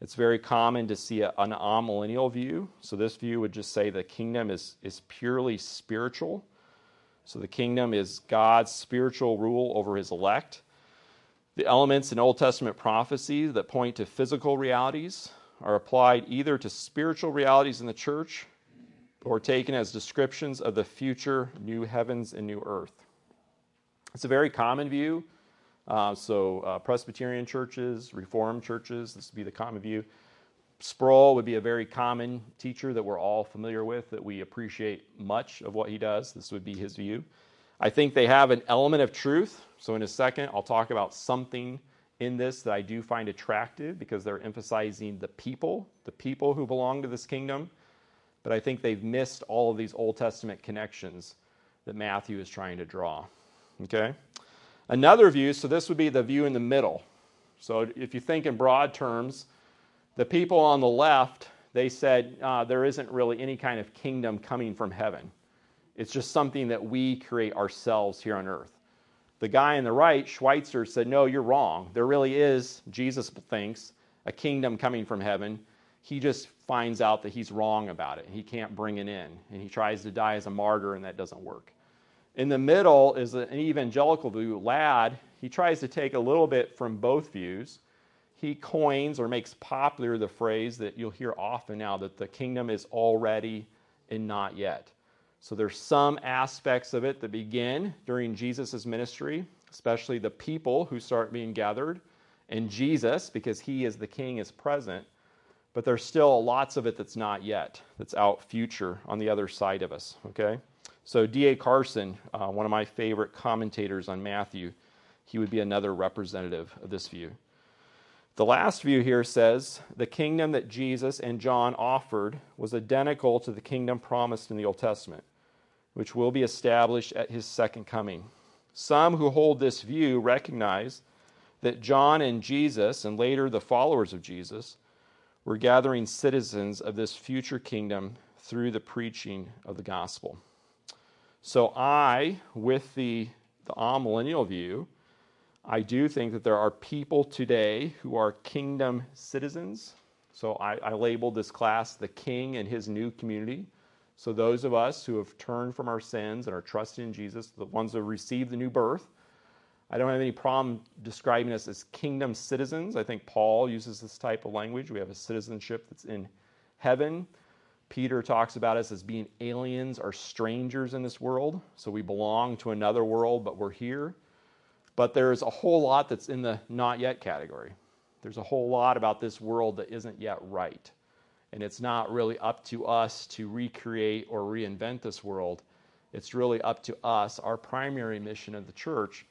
it's very common to see a, an amillennial view. So this view would just say the kingdom is, is purely spiritual. So the kingdom is God's spiritual rule over his elect. The elements in Old Testament prophecy that point to physical realities are applied either to spiritual realities in the church or taken as descriptions of the future new heavens and new earth. It's a very common view. Uh, so, uh, Presbyterian churches, Reformed churches, this would be the common view. Sproul would be a very common teacher that we're all familiar with, that we appreciate much of what he does. This would be his view. I think they have an element of truth. So, in a second, I'll talk about something in this that I do find attractive because they're emphasizing the people, the people who belong to this kingdom. But I think they've missed all of these Old Testament connections that Matthew is trying to draw. Okay? Another view, so this would be the view in the middle. So, if you think in broad terms, the people on the left, they said uh, there isn't really any kind of kingdom coming from heaven. It's just something that we create ourselves here on earth. The guy on the right, Schweitzer, said, No, you're wrong. There really is, Jesus thinks, a kingdom coming from heaven. He just finds out that he's wrong about it. and He can't bring it in. And he tries to die as a martyr, and that doesn't work. In the middle is an evangelical view. Ladd, he tries to take a little bit from both views. He coins or makes popular the phrase that you'll hear often now that the kingdom is already and not yet. So there's some aspects of it that begin during Jesus' ministry, especially the people who start being gathered, and Jesus, because he is the king, is present. But there's still lots of it that's not yet, that's out future on the other side of us, okay? So D.A. Carson, uh, one of my favorite commentators on Matthew, he would be another representative of this view. The last view here says the kingdom that Jesus and John offered was identical to the kingdom promised in the Old Testament which will be established at his second coming. Some who hold this view recognize that John and Jesus, and later the followers of Jesus, were gathering citizens of this future kingdom through the preaching of the gospel. So, I, with the, the amillennial view, I do think that there are people today who are kingdom citizens. So, I, I labeled this class the king and his new community. So, those of us who have turned from our sins and are trusting in Jesus, the ones who have received the new birth, I don't have any problem describing us as kingdom citizens. I think Paul uses this type of language. We have a citizenship that's in heaven. Peter talks about us as being aliens or strangers in this world. So we belong to another world, but we're here. But there's a whole lot that's in the not yet category. There's a whole lot about this world that isn't yet right. And it's not really up to us to recreate or reinvent this world. It's really up to us. Our primary mission of the church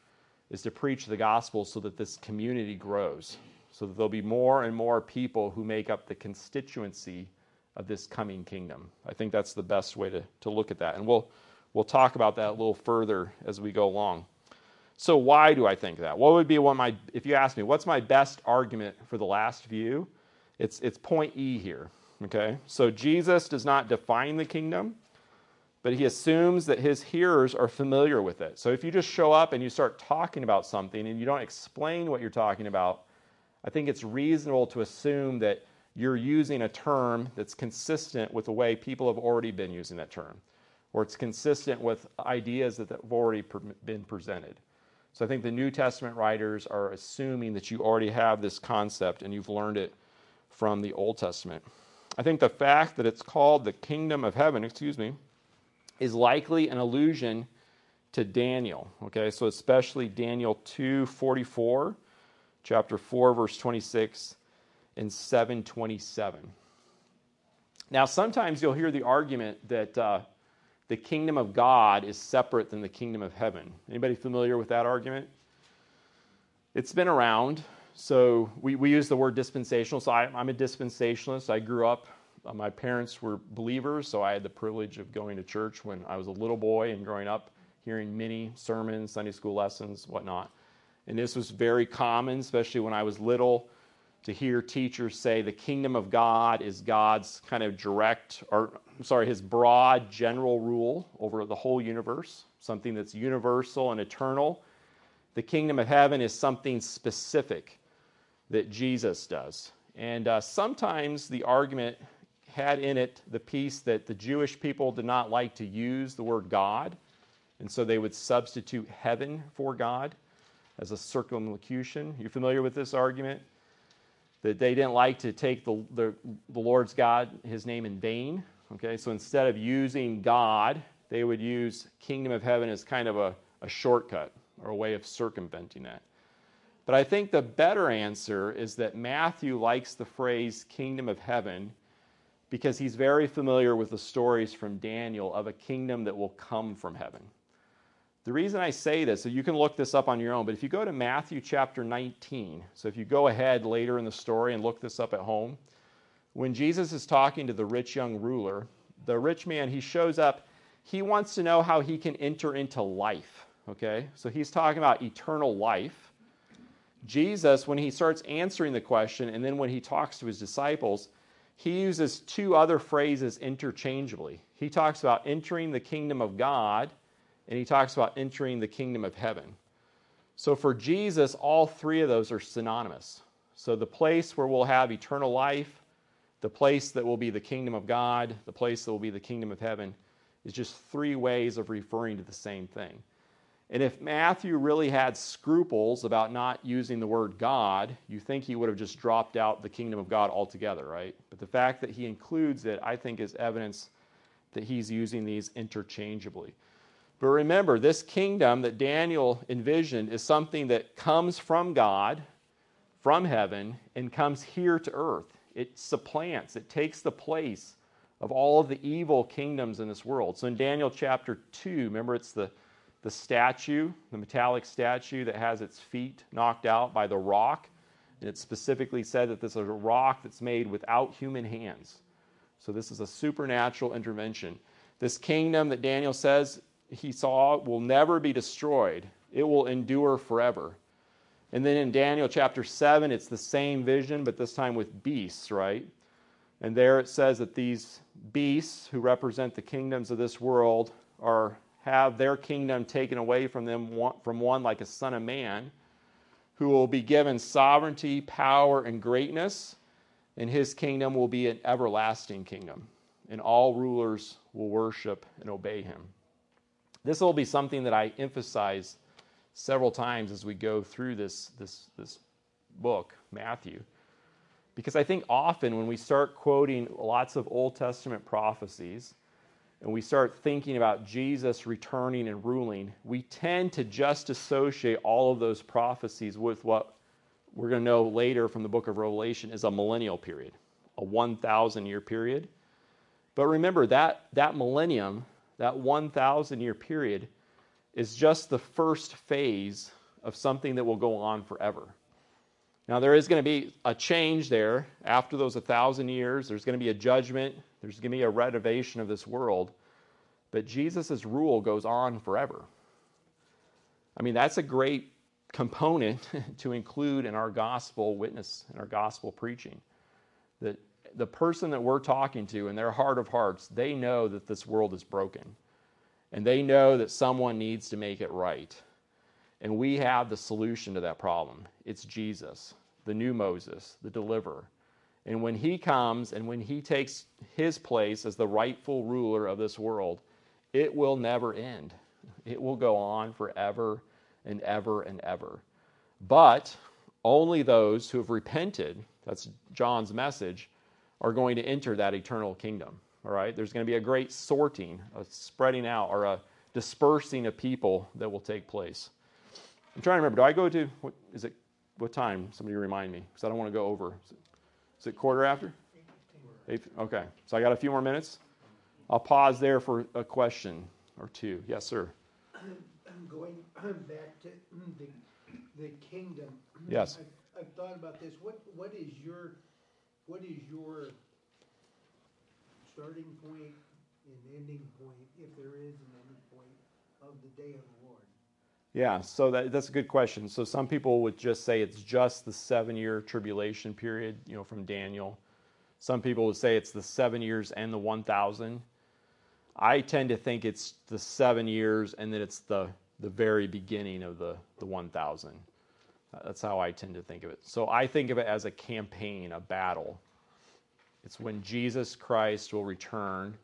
is to preach the gospel so that this community grows, so that there'll be more and more people who make up the constituency of this coming kingdom. I think that's the best way to, to look at that. And we'll, we'll talk about that a little further as we go along. So, why do I think that? What would be one of my, if you ask me, what's my best argument for the last view? It's, it's point E here. Okay? So Jesus does not define the kingdom, but he assumes that his hearers are familiar with it. So if you just show up and you start talking about something and you don't explain what you're talking about, I think it's reasonable to assume that you're using a term that's consistent with the way people have already been using that term, or it's consistent with ideas that have already been presented. So I think the New Testament writers are assuming that you already have this concept and you've learned it from the Old Testament. I think the fact that it's called the kingdom of heaven, excuse me, is likely an allusion to Daniel. Okay, so especially Daniel 2:44, chapter 4, verse 26, and 727. Now, sometimes you'll hear the argument that uh, the kingdom of God is separate than the kingdom of heaven. Anybody familiar with that argument? It's been around. So we, we use the word dispensational. So I, am a dispensationalist. I grew up, uh, my parents were believers, so I had the privilege of going to church when I was a little boy and growing up, hearing many sermons, Sunday school lessons, whatnot. And this was very common, especially when I was little to hear teachers say the kingdom of God is God's kind of direct, or I'm sorry, his broad general rule over the whole universe, something that's universal and eternal. The kingdom of heaven is something specific that Jesus does. And uh, sometimes the argument had in it the piece that the Jewish people did not like to use the word God, and so they would substitute heaven for God as a circumlocution. You're familiar with this argument? that they didn't like to take the, the, the, Lord's God, his name in vain. Okay, so instead of using God, they would use kingdom of heaven as kind of a, a shortcut or a way of circumventing that. But I think the better answer is that Matthew likes the phrase kingdom of heaven because he's very familiar with the stories from Daniel of a kingdom that will come from heaven. The reason I say this, so you can look this up on your own, but if you go to Matthew chapter 19, so if you go ahead later in the story and look this up at home, when Jesus is talking to the rich young ruler, the rich man, he shows up, he wants to know how he can enter into life, okay? So he's talking about eternal life. Jesus, when he starts answering the question, and then when he talks to his disciples, he uses two other phrases interchangeably. He talks about entering the kingdom of God and he talks about entering the kingdom of heaven. So for Jesus, all three of those are synonymous. So the place where we'll have eternal life, the place that will be the kingdom of God, the place that will be the kingdom of heaven, is just three ways of referring to the same thing. And if Matthew really had scruples about not using the word God, you think he would have just dropped out the kingdom of God altogether, right? But the fact that he includes it, I think, is evidence that he's using these interchangeably. But remember, this kingdom that Daniel envisioned is something that comes from God, from heaven, and comes here to earth. It supplants, it takes the place of all of the evil kingdoms in this world. So in Daniel chapter 2, remember it's the, the statue, the metallic statue that has its feet knocked out by the rock. And it specifically said that this is a rock that's made without human hands. So this is a supernatural intervention. This kingdom that Daniel says he saw will never be destroyed, it will endure forever. And then in Daniel chapter 7, it's the same vision, but this time with beasts, right? And there it says that these beasts who represent the kingdoms of this world are have their kingdom taken away from them from one like a son of man who will be given sovereignty, power and greatness, and his kingdom will be an everlasting kingdom, and all rulers will worship and obey him. This will be something that I emphasize several times as we go through this, this, this book, Matthew. Because I think often when we start quoting lots of Old Testament prophecies and we start thinking about Jesus returning and ruling, we tend to just associate all of those prophecies with what we're going to know later from the book of Revelation is a millennial period, a 1,000 year period. But remember that, that millennium that 1,000 year period is just the first phase of something that will go on forever. Now, there is going to be a change there after those 1,000 years. There's going to be a judgment, there's going to be a renovation of this world. But Jesus' rule goes on forever. I mean, that's a great component to include in our gospel witness and our gospel preaching. That the person that we're talking to in their heart of hearts, they know that this world is broken. And they know that someone needs to make it right. And we have the solution to that problem. It's Jesus, the new Moses, the deliverer. And when he comes and when he takes his place as the rightful ruler of this world, it will never end. It will go on forever and ever and ever. But only those who have repented, that's John's message, are going to enter that eternal kingdom. All right? There's going to be a great sorting, a spreading out, or a dispersing of people that will take place. I'm trying to remember. Do I go to, what, is it, what time? Somebody remind me, because I don't want to go over. Is it, quarter after? Eight, okay. So I got a few more minutes. I'll pause there for a question or two. Yes, sir. I'm going back to the, the kingdom. Yes. I've, I've thought about this. What, what is your, what is your starting point and ending point, if there is an ending point, of the day of the Lord? Yeah, so that, that's a good question. So some people would just say it's just the seven year tribulation period, you know, from Daniel. Some people would say it's the seven years and the 1,000. I tend to think it's the seven years and that it's the, the very beginning of the, the 1,000. That's how I tend to think of it. So I think of it as a campaign, a battle. It's when Jesus Christ will return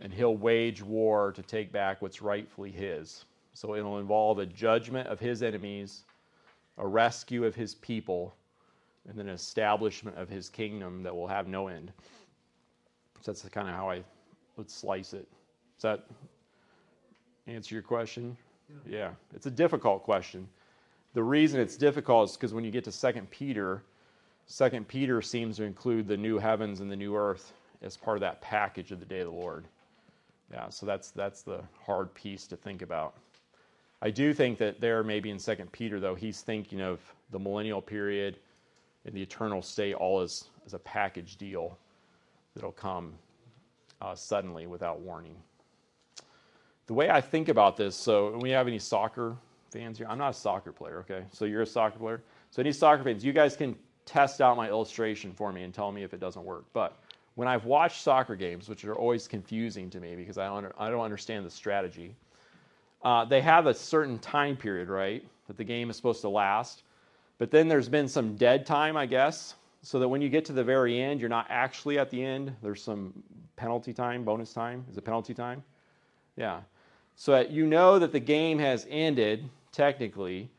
and he'll wage war to take back what's rightfully his. So it'll involve a judgment of his enemies, a rescue of his people, and then an establishment of his kingdom that will have no end. So that's kind of how I would slice it. Does that answer your question? Yeah. yeah. It's a difficult question. The reason it's difficult is because when you get to Second Peter, Second Peter seems to include the new heavens and the new earth as part of that package of the day of the Lord. Yeah, so that's that's the hard piece to think about. I do think that there, maybe in Second Peter, though, he's thinking of the millennial period and the eternal state all as, as a package deal that'll come uh, suddenly without warning. The way I think about this, so we have any soccer fans here? I'm not a soccer player, okay? So you're a soccer player. So any soccer fans, you guys can test out my illustration for me and tell me if it doesn't work. But when I've watched soccer games, which are always confusing to me because I don't, I don't understand the strategy, uh, they have a certain time period, right, that the game is supposed to last. But then there's been some dead time, I guess, so that when you get to the very end, you're not actually at the end. There's some penalty time, bonus time. Is it penalty time? Yeah. So that you know that the game has ended, technically,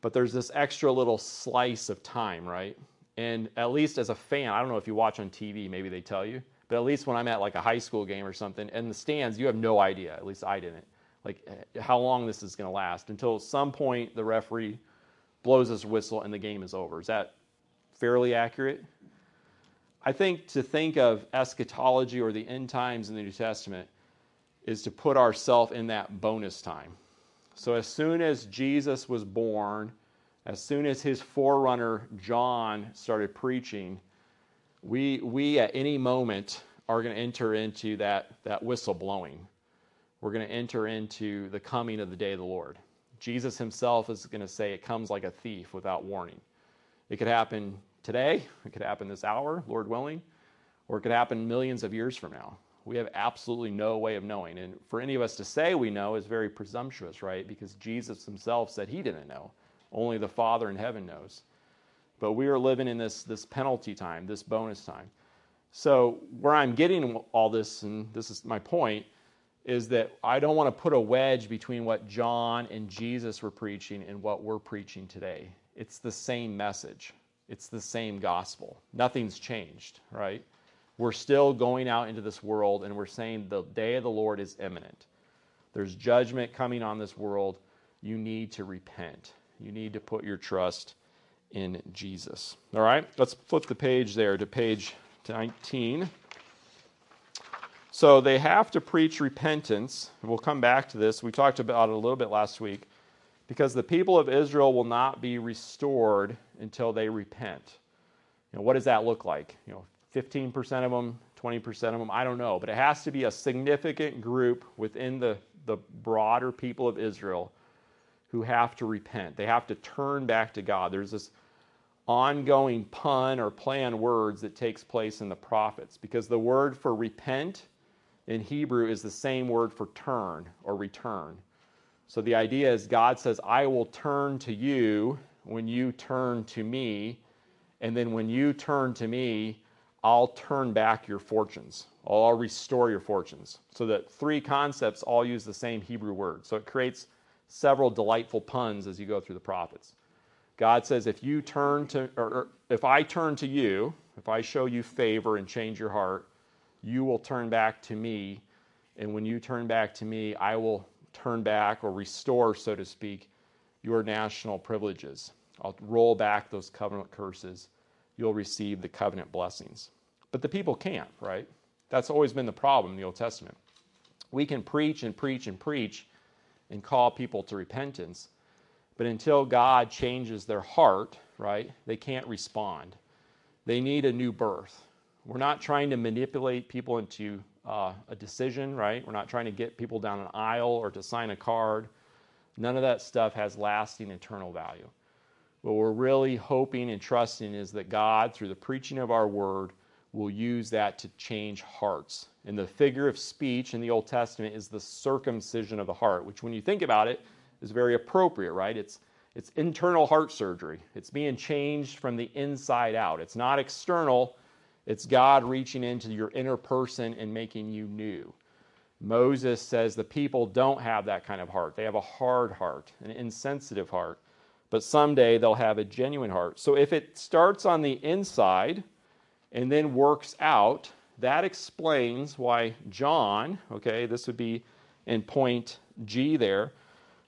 but there's this extra little slice of time, right? And at least as a fan, I don't know if you watch on TV, maybe they tell you, but at least when I'm at like a high school game or something, in the stands, you have no idea. At least I didn't. Like eh, how long this is going to last until some point the referee blows his whistle and the game is over. Is that fairly accurate? I think to think of eschatology or the end times in the New Testament is to put ourselves in that bonus time. So as soon as Jesus was born, as soon as his forerunner John started preaching, we, we at any moment are going to enter into that, that whistle blowing. We're going to enter into the coming of the day of the Lord. Jesus himself is going to say it comes like a thief without warning. It could happen today, it could happen this hour, Lord willing, or it could happen millions of years from now. We have absolutely no way of knowing. And for any of us to say we know is very presumptuous, right? Because Jesus himself said he didn't know. Only the Father in heaven knows. But we are living in this, this penalty time, this bonus time. So, where I'm getting all this, and this is my point, is that I don't want to put a wedge between what John and Jesus were preaching and what we're preaching today. It's the same message, it's the same gospel. Nothing's changed, right? We're still going out into this world and we're saying the day of the Lord is imminent. There's judgment coming on this world. You need to repent. You need to put your trust in Jesus. All right, let's flip the page there to page 19. So they have to preach repentance. We'll come back to this. We talked about it a little bit last week. Because the people of Israel will not be restored until they repent. You know, what does that look like? You know, 15% of them, 20% of them, I don't know. But it has to be a significant group within the, the broader people of Israel who have to repent. They have to turn back to God. There's this ongoing pun or play on words that takes place in the prophets because the word for repent in Hebrew is the same word for turn or return. So the idea is God says, I will turn to you when you turn to me. And then when you turn to me, I'll turn back your fortunes. I'll restore your fortunes. So that three concepts all use the same Hebrew word. So it creates several delightful puns as you go through the prophets. God says, if you turn to, or, if I turn to you, if I show you favor and change your heart, you will turn back to me. And when you turn back to me, I will turn back or restore, so to speak, your national privileges. I'll roll back those covenant curses. You'll receive the covenant blessings. But the people can't, right? That's always been the problem in the Old Testament. We can preach and preach and preach and call people to repentance, but until God changes their heart, right, they can't respond. They need a new birth. We're not trying to manipulate people into uh, a decision, right? We're not trying to get people down an aisle or to sign a card. None of that stuff has lasting eternal value. What we're really hoping and trusting is that God, through the preaching of our word, will use that to change hearts. And the figure of speech in the Old Testament is the circumcision of the heart, which, when you think about it, is very appropriate, right? It's, it's internal heart surgery. It's being changed from the inside out. It's not external, it's God reaching into your inner person and making you new. Moses says the people don't have that kind of heart. They have a hard heart, an insensitive heart. But someday they'll have a genuine heart. So if it starts on the inside and then works out, that explains why John, okay, this would be in point G there,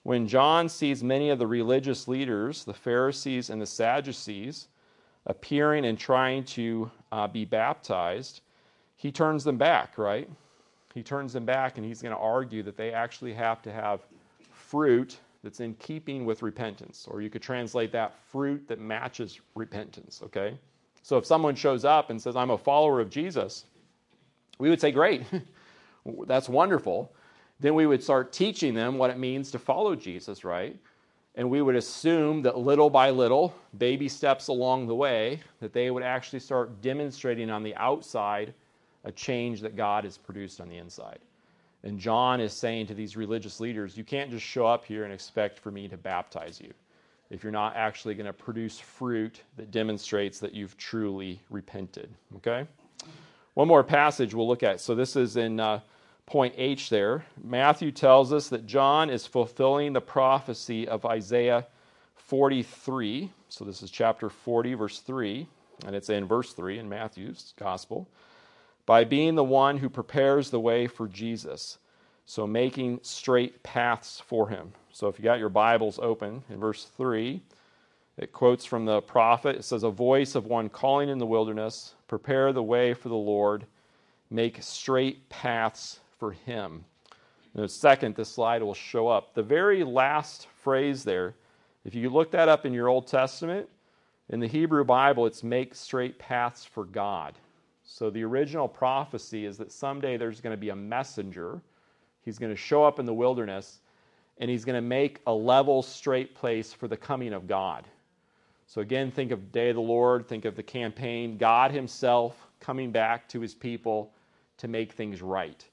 when John sees many of the religious leaders, the Pharisees and the Sadducees, appearing and trying to uh, be baptized, he turns them back, right? He turns them back and he's going to argue that they actually have to have fruit that's in keeping with repentance. Or you could translate that fruit that matches repentance, okay? So if someone shows up and says, I'm a follower of Jesus, we would say, Great, that's wonderful. Then we would start teaching them what it means to follow Jesus, right? And we would assume that little by little, baby steps along the way, that they would actually start demonstrating on the outside a change that God has produced on the inside. And John is saying to these religious leaders, you can't just show up here and expect for me to baptize you if you're not actually going to produce fruit that demonstrates that you've truly repented. Okay? One more passage we'll look at. So this is in uh, point H there. Matthew tells us that John is fulfilling the prophecy of Isaiah 43. So this is chapter 40, verse 3, and it's in verse 3 in Matthew's gospel. By being the one who prepares the way for Jesus. So making straight paths for him. So if you got your Bibles open in verse 3, it quotes from the prophet. It says, A voice of one calling in the wilderness, prepare the way for the Lord, make straight paths for him. In a second, this slide will show up. The very last phrase there, if you look that up in your Old Testament, in the Hebrew Bible, it's make straight paths for God. So the original prophecy is that someday there's going to be a messenger. He's going to show up in the wilderness and he's going to make a level, straight place for the coming of God. So again, think of Day of the Lord, think of the campaign, God Himself coming back to His people to make things right.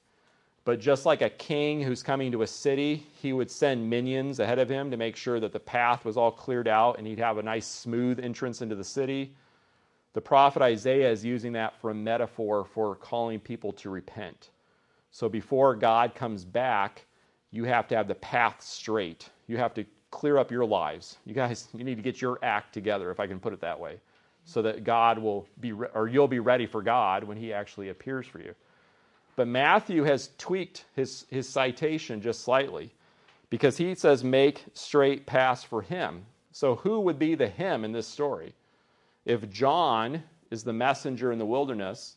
But just like a king who's coming to a city, he would send minions ahead of him to make sure that the path was all cleared out and he'd have a nice, smooth entrance into the city. The prophet Isaiah is using that for a metaphor for calling people to repent. So before God comes back, you have to have the path straight. You have to clear up your lives. You guys, you need to get your act together, if I can put it that way, so that God will be, or you'll be ready for God when He actually appears for you. But Matthew has tweaked his, his citation just slightly because he says, make straight paths for him. So, who would be the him in this story? If John is the messenger in the wilderness,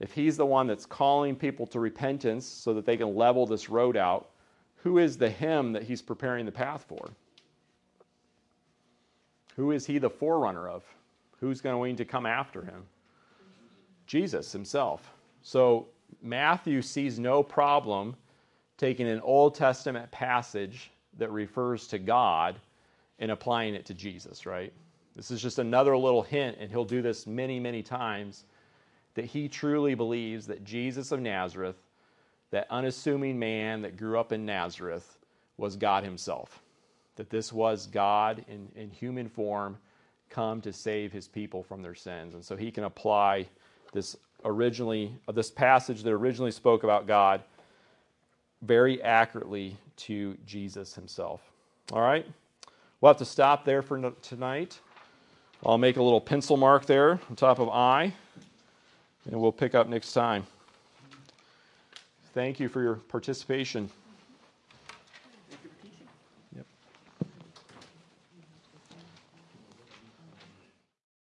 if he's the one that's calling people to repentance so that they can level this road out, who is the him that he's preparing the path for? Who is he the forerunner of? Who's going to come after him? Jesus himself. So Matthew sees no problem taking an Old Testament passage that refers to God and applying it to Jesus, right? This is just another little hint, and he'll do this many, many times, that he truly believes that Jesus of Nazareth, that unassuming man that grew up in Nazareth, was God himself. That this was God in, in human form come to save his people from their sins. And so he can apply this originally, of this passage that originally spoke about God very accurately to Jesus himself. All right? We'll have to stop there for no- tonight. I'll make a little pencil mark there on top of I, and we'll pick up next time. Thank you for your participation.